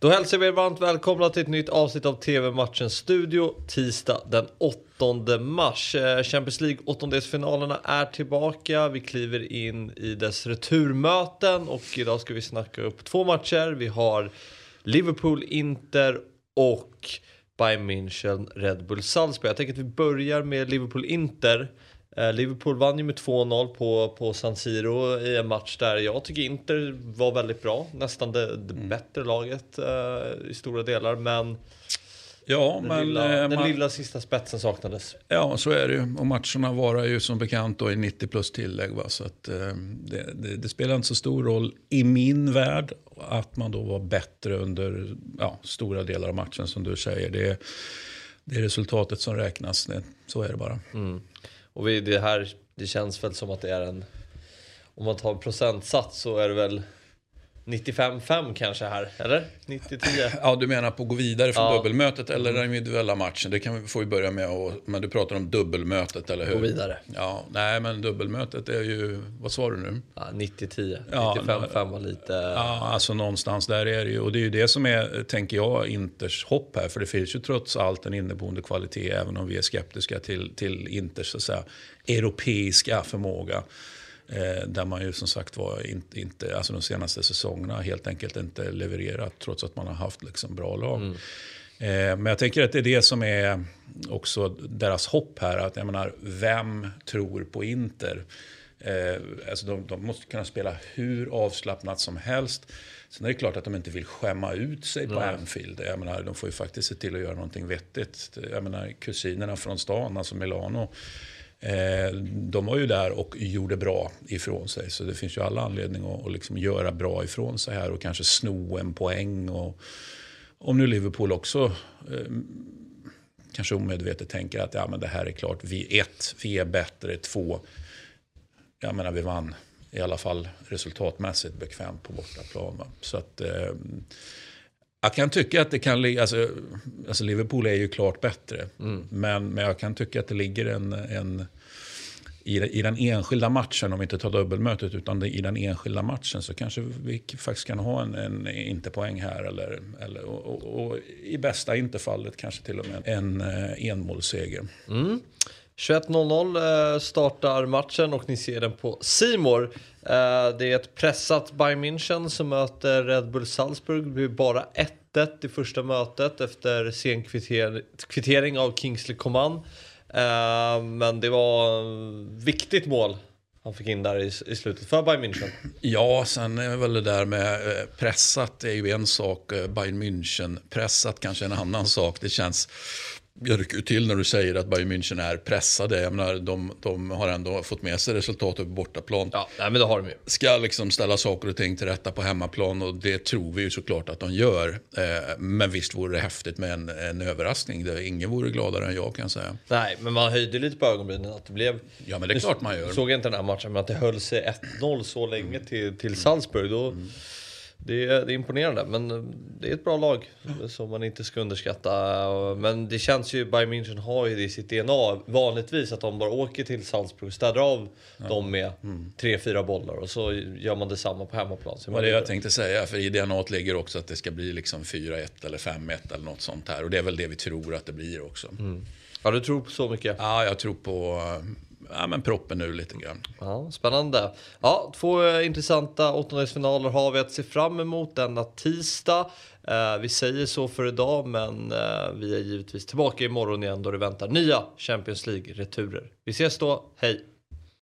Då hälsar vi er varmt välkomna till ett nytt avsnitt av TV-matchens studio tisdag den 8 mars. Eh, Champions League åttondelsfinalerna är tillbaka. Vi kliver in i dess returmöten och idag ska vi snacka upp två matcher. Vi har Liverpool, Inter och Bayern München, Red Bull Salzburg. Jag tänker att vi börjar med Liverpool, Inter. Liverpool vann ju med 2-0 på, på San Siro i en match där jag tycker Inter var väldigt bra. Nästan det, det mm. bättre laget uh, i stora delar. Men Ja, den, men, lilla, eh, den man, lilla sista spetsen saknades. Ja, så är det ju. Och matcherna varar ju som bekant då i 90 plus tillägg. Va? Så att, eh, det, det, det, spelar inte så stor roll i min värld att man då var bättre under ja, stora delar av matchen som du säger. Det, det är resultatet som räknas. Så är det bara. Mm. Och vi, det här, det känns väl som att det är en... Om man tar procentsats så är det väl 95-5 kanske här, eller? 90-10? Ja, du menar på att gå vidare från ja. dubbelmötet eller den individuella matchen? Det kan vi, får vi börja med. Och, men du pratar om dubbelmötet, eller hur? Gå vidare. Ja, nej men dubbelmötet är ju, vad sa du nu? Ja, 90-10. Ja, 95-5 var lite... Ja, alltså någonstans där är det ju. Och det är ju det som är, tänker jag, Inters hopp här. För det finns ju trots allt en inneboende kvalitet, även om vi är skeptiska till, till Inters, så att säga, europeiska förmåga. Eh, där man ju som sagt var inte, inte, alltså de senaste säsongerna helt enkelt inte levererat trots att man har haft liksom bra lag. Mm. Eh, men jag tänker att det är det som är också deras hopp här. Att jag menar, vem tror på Inter? Eh, alltså de, de, måste kunna spela hur avslappnat som helst. Sen är det klart att de inte vill skämma ut sig på mm. Anfield. Jag menar, de får ju faktiskt se till att göra någonting vettigt. Jag menar, kusinerna från stan, alltså Milano Eh, de var ju där och gjorde bra ifrån sig. Så det finns ju alla anledning att, att liksom göra bra ifrån sig här och kanske sno en poäng. Och, om nu Liverpool också eh, kanske omedvetet tänker att ja, men det här är klart, vi ett, vi är bättre, två, jag menar vi vann i alla fall resultatmässigt bekvämt på bortaplan. Va? Så att, eh, jag kan tycka att det kan ligga, alltså, alltså Liverpool är ju klart bättre. Mm. Men, men jag kan tycka att det ligger en, en i, i den enskilda matchen, om vi inte tar dubbelmötet, utan i den enskilda matchen så kanske vi faktiskt kan ha en, en inte-poäng här. Eller, eller, och, och, och, i bästa inte-fallet kanske till och med en eh, enmålsseger. Mm. 21.00 eh, startar matchen och ni ser den på Simor. Eh, det är ett pressat Bayern München som möter Red Bull Salzburg. Det blir bara 1-1 i första mötet efter sen kvittering av Kingsley Coman. Eh, men det var viktigt mål han fick in där i, i slutet för Bayern München. Ja, sen är väl det där med pressat är ju en sak. Bayern München pressat kanske en annan sak. Det känns jag rycker till när du säger att Bayern München är pressade. Jag menar, de, de har ändå fått med sig resultatet på bortaplan. Ja, nej, men det har de ju. Ska liksom ställa saker och ting till rätta på hemmaplan och det tror vi ju såklart att de gör. Eh, men visst vore det häftigt med en, en överraskning. Det, ingen vore gladare än jag kan säga. Nej, men man höjde lite på ögonbrynen att det blev... Ja, men det är klart man gör. Såg inte den här matchen, men att det höll sig 1-0 så länge till, till Salzburg. Då... Mm. Det är, det är imponerande, men eh, det är ett bra lag som man inte ska underskatta. Men det känns ju, Bayern München har ju det i sitt DNA vanligtvis att de bara åker till Salzburg och städar av ja. dem med mm. tre, fyra bollar och så gör man detsamma på hemmaplan. det var det jag tänkte säga, för i DNA ligger också att det ska bli liksom 4-1 eller 5-1 eller något sånt här. Och det är väl det vi tror att det blir också. Mm. Ja, du tror på så mycket? Ja, jag tror på ja, men proppen ur lite grann. Ja, spännande. Ja, två eh, intressanta åttondelsfinaler har vi att se fram emot denna tisdag. Eh, vi säger så för idag, men eh, vi är givetvis tillbaka imorgon igen då det väntar nya Champions League-returer. Vi ses då, hej!